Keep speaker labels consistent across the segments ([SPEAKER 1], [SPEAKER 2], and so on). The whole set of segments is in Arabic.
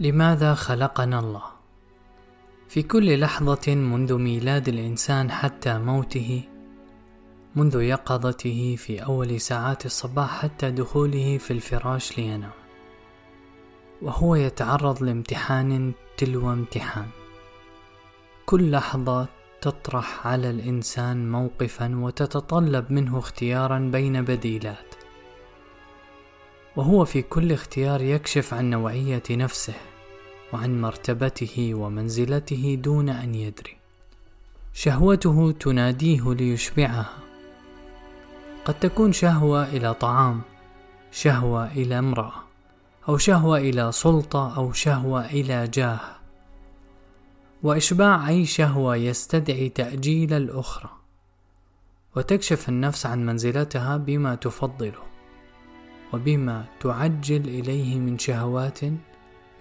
[SPEAKER 1] لماذا خلقنا الله؟ في كل لحظة منذ ميلاد الإنسان حتى موته منذ يقظته في أول ساعات الصباح حتى دخوله في الفراش لينام وهو يتعرض لامتحان تلو امتحان. كل لحظة تطرح على الإنسان موقفا وتتطلب منه اختيارا بين بديلات. وهو في كل اختيار يكشف عن نوعية نفسه وعن مرتبته ومنزلته دون أن يدري. شهوته تناديه ليشبعها. قد تكون شهوة إلى طعام شهوة إلى امرأة أو شهوة إلى سلطة أو شهوة إلى جاه. وإشباع أي شهوة يستدعي تأجيل الأخرى. وتكشف النفس عن منزلتها بما تفضله. وبما تعجل إليه من شهوات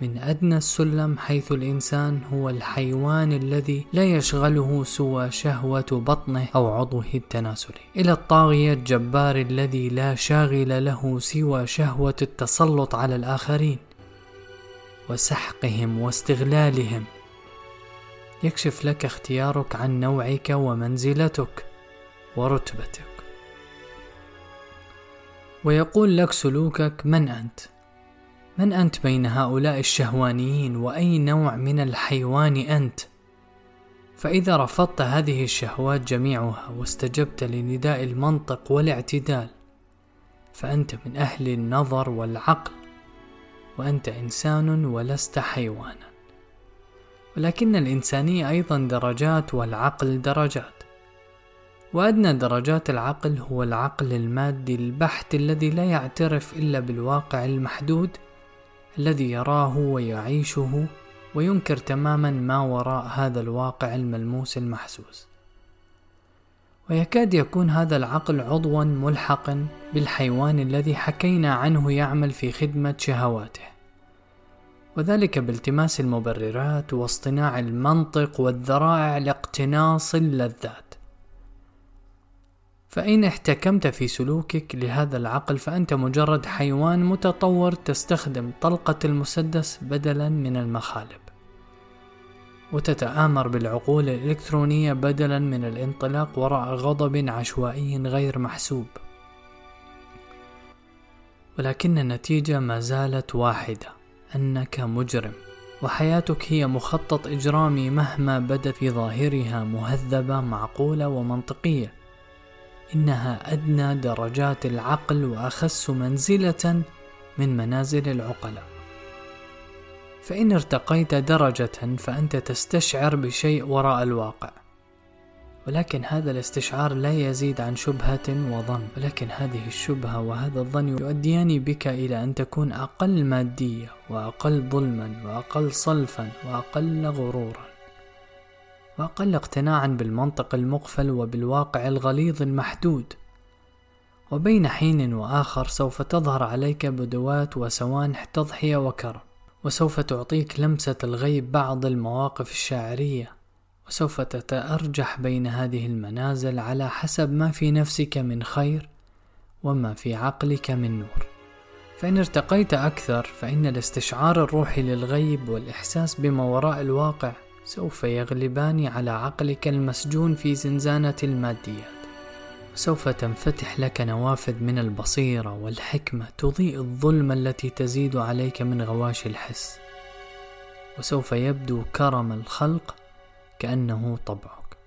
[SPEAKER 1] من أدنى السلم حيث الإنسان هو الحيوان الذي لا يشغله سوى شهوة بطنه أو عضوه التناسلي، إلى الطاغية الجبار الذي لا شاغل له سوى شهوة التسلط على الآخرين وسحقهم واستغلالهم. يكشف لك اختيارك عن نوعك ومنزلتك ورتبتك. ويقول لك سلوكك من أنت؟ من أنت بين هؤلاء الشهوانيين وأي نوع من الحيوان أنت؟ فإذا رفضت هذه الشهوات جميعها واستجبت لنداء المنطق والاعتدال فأنت من أهل النظر والعقل وأنت إنسان ولست حيوانا ولكن الإنسانية أيضا درجات والعقل درجات وأدنى درجات العقل هو العقل المادي البحت الذي لا يعترف إلا بالواقع المحدود الذي يراه ويعيشه وينكر تماما ما وراء هذا الواقع الملموس المحسوس. ويكاد يكون هذا العقل عضوا ملحقا بالحيوان الذي حكينا عنه يعمل في خدمة شهواته. وذلك بالتماس المبررات واصطناع المنطق والذرائع لاقتناص اللذات. فإن احتكمت في سلوكك لهذا العقل فأنت مجرد حيوان متطور تستخدم طلقة المسدس بدلا من المخالب. وتتآمر بالعقول الإلكترونية بدلا من الانطلاق وراء غضب عشوائي غير محسوب. ولكن النتيجة ما زالت واحدة أنك مجرم وحياتك هي مخطط إجرامي مهما بدت في ظاهرها مهذبة معقولة ومنطقية. إنها أدنى درجات العقل وأخس منزلة من منازل العقلاء. فإن ارتقيت درجة فأنت تستشعر بشيء وراء الواقع. ولكن هذا الاستشعار لا يزيد عن شبهة وظن. ولكن هذه الشبهة وهذا الظن يؤديان بك إلى أن تكون أقل مادية وأقل ظلما وأقل صلفا وأقل غرورا. وأقل اقتناعا بالمنطق المقفل وبالواقع الغليظ المحدود. وبين حين وآخر سوف تظهر عليك بدوات وسوانح تضحية وكرم وسوف تعطيك لمسة الغيب بعض المواقف الشاعرية وسوف تتأرجح بين هذه المنازل على حسب ما في نفسك من خير وما في عقلك من نور. فإن ارتقيت أكثر فإن الاستشعار الروحي للغيب والإحساس بما وراء الواقع سوف يغلبان على عقلك المسجون في زنزانة الماديات. وسوف تنفتح لك نوافذ من البصيرة والحكمة تضيء الظلم التي تزيد عليك من غواش الحس. وسوف يبدو كرم الخلق كأنه طبعك.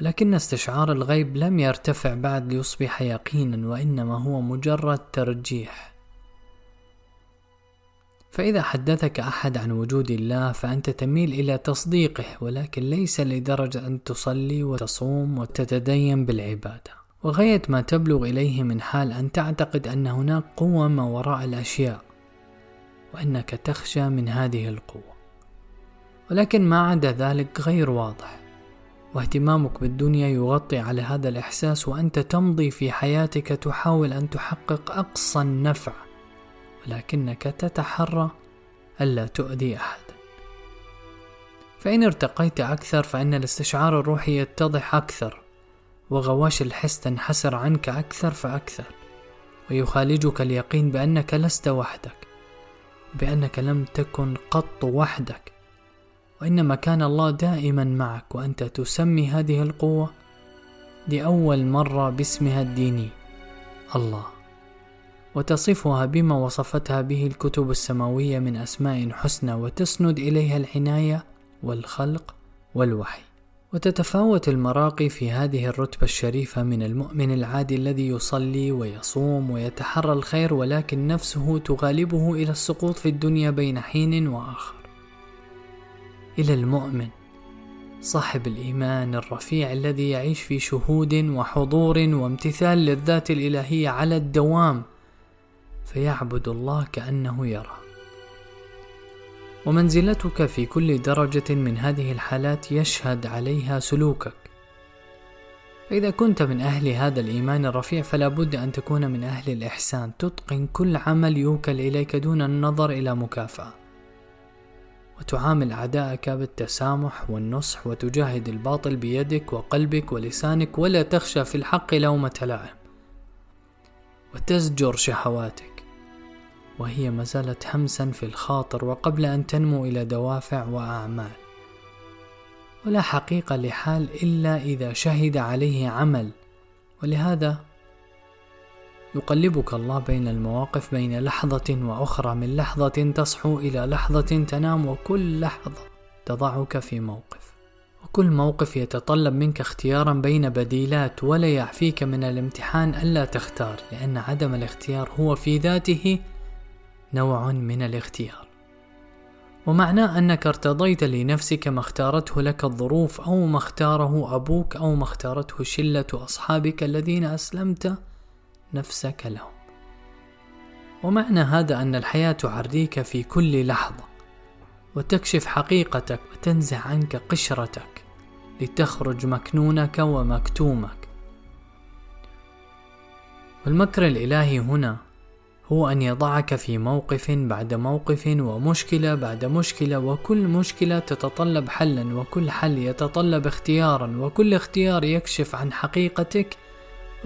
[SPEAKER 1] ولكن استشعار الغيب لم يرتفع بعد ليصبح يقينا وإنما هو مجرد ترجيح. فإذا حدثك أحد عن وجود الله فأنت تميل إلى تصديقه ولكن ليس لدرجة أن تصلي وتصوم وتتدين بالعبادة. وغاية ما تبلغ إليه من حال أن تعتقد أن هناك قوة ما وراء الأشياء وأنك تخشى من هذه القوة. ولكن ما عدا ذلك غير واضح. واهتمامك بالدنيا يغطي على هذا الإحساس وأنت تمضي في حياتك تحاول أن تحقق أقصى النفع. ولكنك تتحرى ألا تؤذي أحد. فإن ارتقيت أكثر فإن الاستشعار الروحي يتضح أكثر وغواش الحس تنحسر عنك أكثر فأكثر ويخالجك اليقين بأنك لست وحدك وبأنك لم تكن قط وحدك وإنما كان الله دائما معك وأنت تسمي هذه القوة لأول مرة باسمها الديني الله. وتصفها بما وصفتها به الكتب السماوية من أسماء حسنى وتسند إليها العناية والخلق والوحي. وتتفاوت المراقي في هذه الرتبة الشريفة من المؤمن العادي الذي يصلي ويصوم ويتحرى الخير ولكن نفسه تغالبه إلى السقوط في الدنيا بين حين وآخر. إلى المؤمن صاحب الإيمان الرفيع الذي يعيش في شهود وحضور وامتثال للذات الإلهية على الدوام فيعبد الله كأنه يرى. ومنزلتك في كل درجة من هذه الحالات يشهد عليها سلوكك. فإذا كنت من أهل هذا الإيمان الرفيع فلا بد أن تكون من أهل الإحسان. تتقن كل عمل يوكل إليك دون النظر إلى مكافأة. وتعامل أعداءك بالتسامح والنصح وتجاهد الباطل بيدك وقلبك ولسانك ولا تخشى في الحق لومة لائم. وتزجر شهواتك. وهي ما زالت همسا في الخاطر وقبل أن تنمو إلى دوافع وأعمال. ولا حقيقة لحال إلا إذا شهد عليه عمل. ولهذا يقلبك الله بين المواقف بين لحظة وأخرى من لحظة تصحو إلى لحظة تنام وكل لحظة تضعك في موقف. وكل موقف يتطلب منك اختيارا بين بديلات ولا يعفيك من الامتحان ألا تختار لأن عدم الاختيار هو في ذاته نوع من الاختيار. ومعناه أنك ارتضيت لنفسك ما اختارته لك الظروف أو ما اختاره أبوك أو ما اختارته شلة أصحابك الذين أسلمت نفسك لهم. ومعنى هذا أن الحياة تعريك في كل لحظة وتكشف حقيقتك وتنزع عنك قشرتك لتخرج مكنونك ومكتومك. والمكر الإلهي هنا هو أن يضعك في موقف بعد موقف ومشكلة بعد مشكلة وكل مشكلة تتطلب حلا وكل حل يتطلب اختيارا وكل اختيار يكشف عن حقيقتك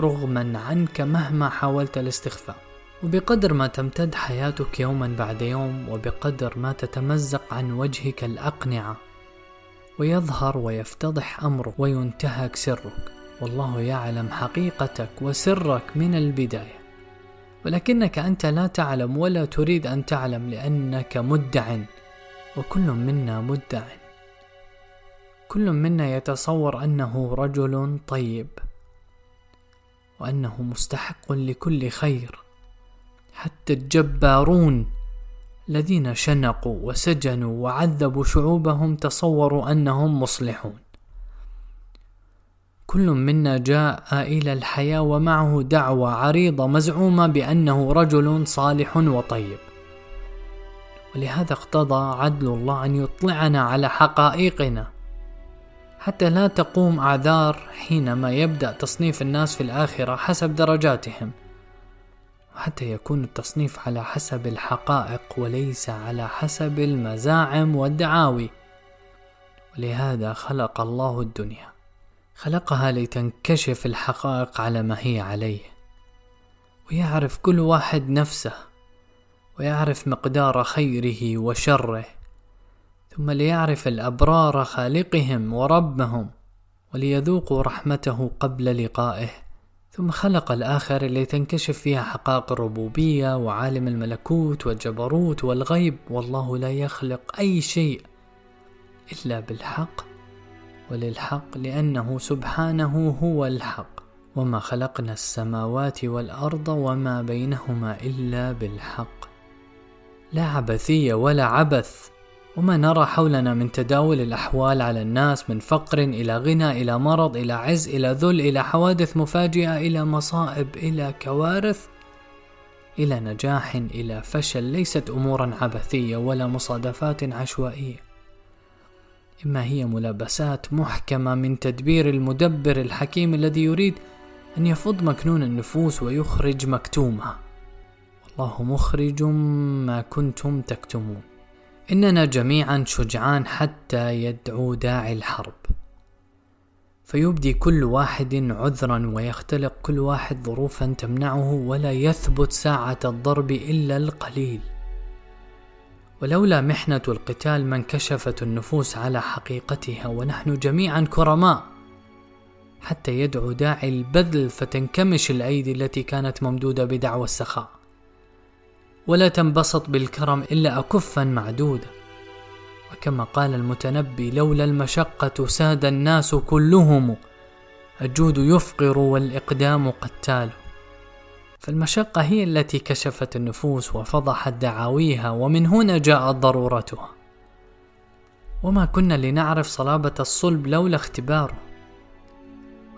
[SPEAKER 1] رغما عنك مهما حاولت الاستخفاء وبقدر ما تمتد حياتك يوما بعد يوم وبقدر ما تتمزق عن وجهك الأقنعة ويظهر ويفتضح أمرك وينتهك سرك. والله يعلم حقيقتك وسرك من البداية. ولكنك أنت لا تعلم ولا تريد أن تعلم لأنك مدع وكل منا مدع كل منا يتصور أنه رجل طيب. وأنه مستحق لكل خير. حتى الجبارون الذين شنقوا وسجنوا وعذبوا شعوبهم تصوروا أنهم مصلحون. كل منا جاء إلى الحياة ومعه دعوة عريضة مزعومة بأنه رجل صالح وطيب. ولهذا اقتضى عدل الله أن يطلعنا على حقائقنا. حتى لا تقوم أعذار حينما يبدأ تصنيف الناس في الآخرة حسب درجاتهم. وحتى يكون التصنيف على حسب الحقائق وليس على حسب المزاعم والدعاوي. ولهذا خلق الله الدنيا. خلقها لتنكشف الحقائق على ما هي عليه ويعرف كل واحد نفسه ويعرف مقدار خيره وشره ثم ليعرف الأبرار خالقهم وربهم وليذوقوا رحمته قبل لقائه ثم خلق الآخر لتنكشف فيها حقائق الربوبية وعالم الملكوت والجبروت والغيب والله لا يخلق أي شيء إلا بالحق. وللحق لأنه سبحانه هو الحق. وما خلقنا السماوات والأرض وما بينهما إلا بالحق. لا عبثية ولا عبث. وما نرى حولنا من تداول الأحوال على الناس من فقر إلى غنى إلى مرض إلى عز إلى ذل إلى حوادث مفاجئة إلى مصائب إلى كوارث إلى نجاح إلى فشل. ليست أمورا عبثية ولا مصادفات عشوائية. إما هي ملابسات محكمة من تدبير المدبر الحكيم الذي يريد أن يفض مكنون النفوس ويخرج مكتومها والله مخرج ما كنتم تكتمون. إننا جميعا شجعان حتى يدعو داعي الحرب. فيبدي كل واحد عذرا ويختلق كل واحد ظروفا تمنعه ولا يثبت ساعة الضرب إلا القليل. ولولا محنة القتال ما انكشفت النفوس على حقيقتها ونحن جميعا كرماء. حتى يدعو داعي البذل فتنكمش الأيدي التي كانت ممدودة بدعوى السخاء. ولا تنبسط بالكرم إلا أكفا معدودة. وكما قال المتنبي لولا المشقة ساد الناس كلهم الجود يفقر والإقدام قتال. فالمشقة هي التي كشفت النفوس وفضحت دعاويها ومن هنا جاءت ضرورتها. وما كنا لنعرف صلابة الصلب لولا اختباره.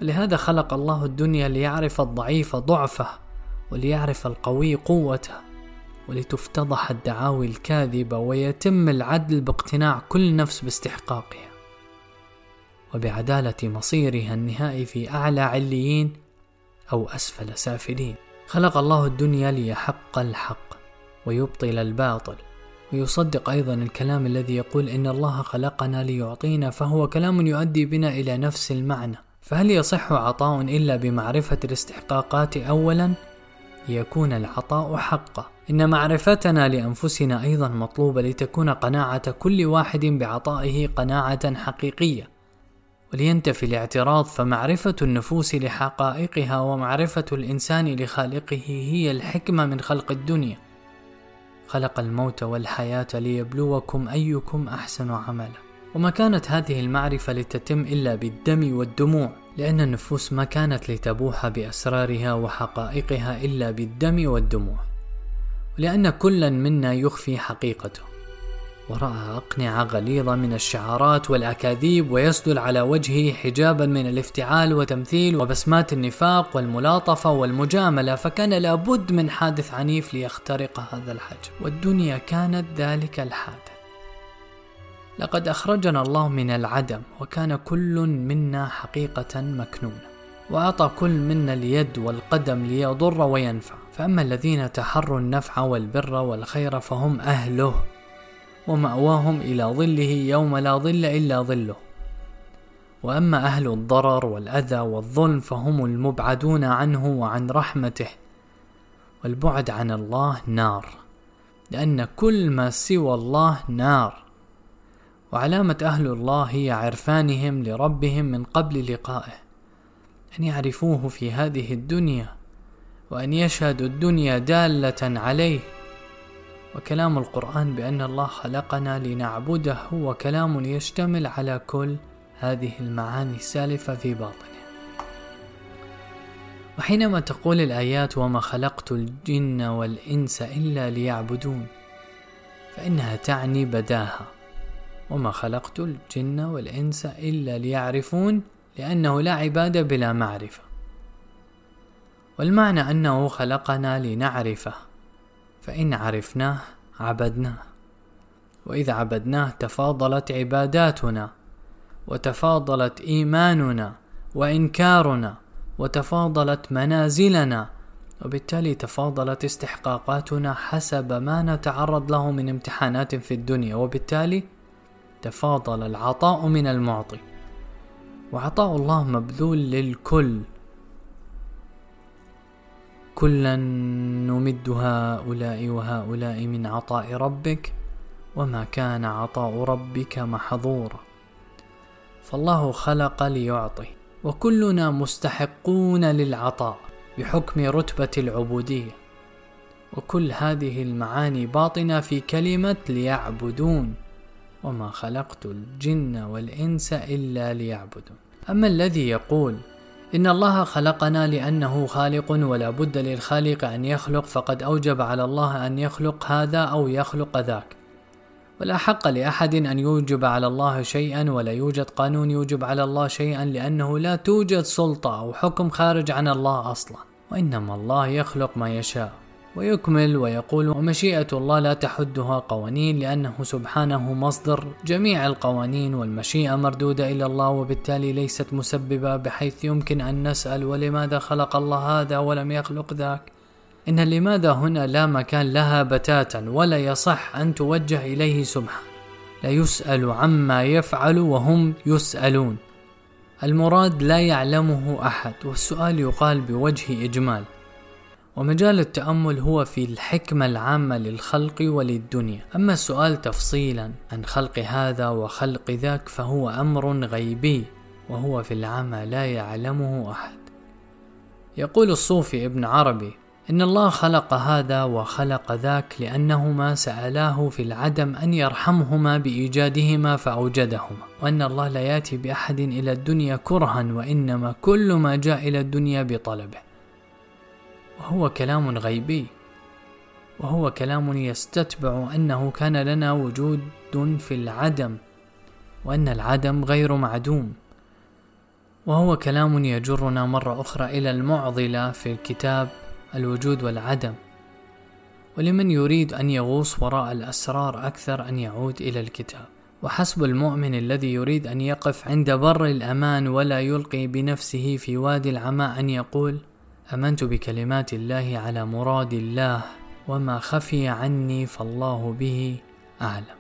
[SPEAKER 1] ولهذا خلق الله الدنيا ليعرف الضعيف ضعفه وليعرف القوي قوته ولتفتضح الدعاوي الكاذبة ويتم العدل باقتناع كل نفس باستحقاقها. وبعدالة مصيرها النهائي في أعلى عليين أو أسفل سافلين. خلق الله الدنيا ليحق الحق ويبطل الباطل ويصدق أيضا الكلام الذي يقول إن الله خلقنا ليعطينا فهو كلام يؤدي بنا إلى نفس المعنى. فهل يصح عطاء إلا بمعرفة الاستحقاقات؟ أولا ليكون العطاء حقا. إن معرفتنا لأنفسنا أيضا مطلوبة لتكون قناعة كل واحد بعطائه قناعة حقيقية. ولينتفي الاعتراض فمعرفة النفوس لحقائقها ومعرفة الإنسان لخالقه هي الحكمة من خلق الدنيا. خلق الموت والحياة ليبلوكم أيكم أحسن عملا. وما كانت هذه المعرفة لتتم إلا بالدم والدموع لأن النفوس ما كانت لتبوح بأسرارها وحقائقها إلا بالدم والدموع. ولأن كلا منا يخفي حقيقته. ورأى أقنعة غليظة من الشعارات والأكاذيب ويسدل على وجهه حجابا من الافتعال وتمثيل وبسمات النفاق والملاطفة والمجاملة فكان لابد من حادث عنيف ليخترق هذا الحجم. والدنيا كانت ذلك الحادث. لقد أخرجنا الله من العدم وكان كل منا حقيقة مكنونة. وأعطى كل منا اليد والقدم ليضر وينفع. فأما الذين تحروا النفع والبر والخير فهم أهله. ومأواهم إلى ظله يوم لا ظل إلا ظله. وأما أهل الضرر والأذى والظلم فهم المبعدون عنه وعن رحمته والبعد عن الله نار لأن كل ما سوى الله نار. وعلامة أهل الله هي عرفانهم لربهم من قبل لقائه أن يعرفوه في هذه الدنيا وأن يشهدوا الدنيا دالة عليه. وكلام القرآن بأن الله خلقنا لنعبده هو كلام يشتمل على كل هذه المعاني السالفة في باطنه. وحينما تقول الآيات وما خلقت الجن والإنس إلا ليعبدون فإنها تعني بداهة. وما خلقت الجن والإنس إلا ليعرفون لأنه لا عبادة بلا معرفة. والمعنى أنه خلقنا لنعرفه. فإن عرفناه عبدناه وإذا عبدناه تفاضلت عباداتنا وتفاضلت إيماننا وإنكارنا وتفاضلت منازلنا وبالتالي تفاضلت استحقاقاتنا حسب ما نتعرض له من امتحانات في الدنيا وبالتالي تفاضل العطاء من المعطي. وعطاء الله مبذول للكل. كلا نمد هؤلاء وهؤلاء من عطاء ربك وما كان عطاء ربك محظورا. فالله خلق ليعطي وكلنا مستحقون للعطاء بحكم رتبة العبودية. وكل هذه المعاني باطنة في كلمة ليعبدون وما خلقت الجن والإنس إلا ليعبدون. أما الذي يقول إن الله خلقنا لأنه خالق ولا بد للخالق أن يخلق فقد أوجب على الله أن يخلق هذا أو يخلق ذاك. ولا حق لأحد أن يوجب على الله شيئا ولا يوجد قانون يوجب على الله شيئا لأنه لا توجد سلطة أو حكم خارج عن الله أصلا. وإنما الله يخلق ما يشاء. ويكمل ويقول ومشيئة الله لا تحدها قوانين لأنه سبحانه مصدر جميع القوانين والمشيئة مردودة إلى الله وبالتالي ليست مسببة بحيث يمكن أن نسأل ولماذا خلق الله هذا ولم يخلق ذاك؟ إن لماذا هنا لا مكان لها بتاتا ولا يصح أن توجه إليه سبحانه؟ لا يسأل عما يفعل وهم يسألون. المراد لا يعلمه أحد والسؤال يقال بوجه إجمال. ومجال التأمل هو في الحكمة العامة للخلق وللدنيا. أما السؤال تفصيلا عن خلق هذا وخلق ذاك فهو أمر غيبي وهو في العمى لا يعلمه أحد. يقول الصوفي ابن عربي إن الله خلق هذا وخلق ذاك لأنهما سألاه في العدم أن يرحمهما بإيجادهما فأوجدهما وأن الله لا يأتي بأحد إلى الدنيا كرها وإنما كل ما جاء إلى الدنيا بطلبه. وهو كلام غيبي وهو كلام يستتبع أنه كان لنا وجود في العدم وأن العدم غير معدوم. وهو كلام يجرنا مرة أخرى إلى المعضلة في الكتاب الوجود والعدم. ولمن يريد أن يغوص وراء الأسرار أكثر أن يعود إلى الكتاب. وحسب المؤمن الذي يريد أن يقف عند بر الأمان ولا يلقي بنفسه في وادي العماء أن يقول آمنت بكلمات الله على مراد الله وما خفي عني فالله به أعلم.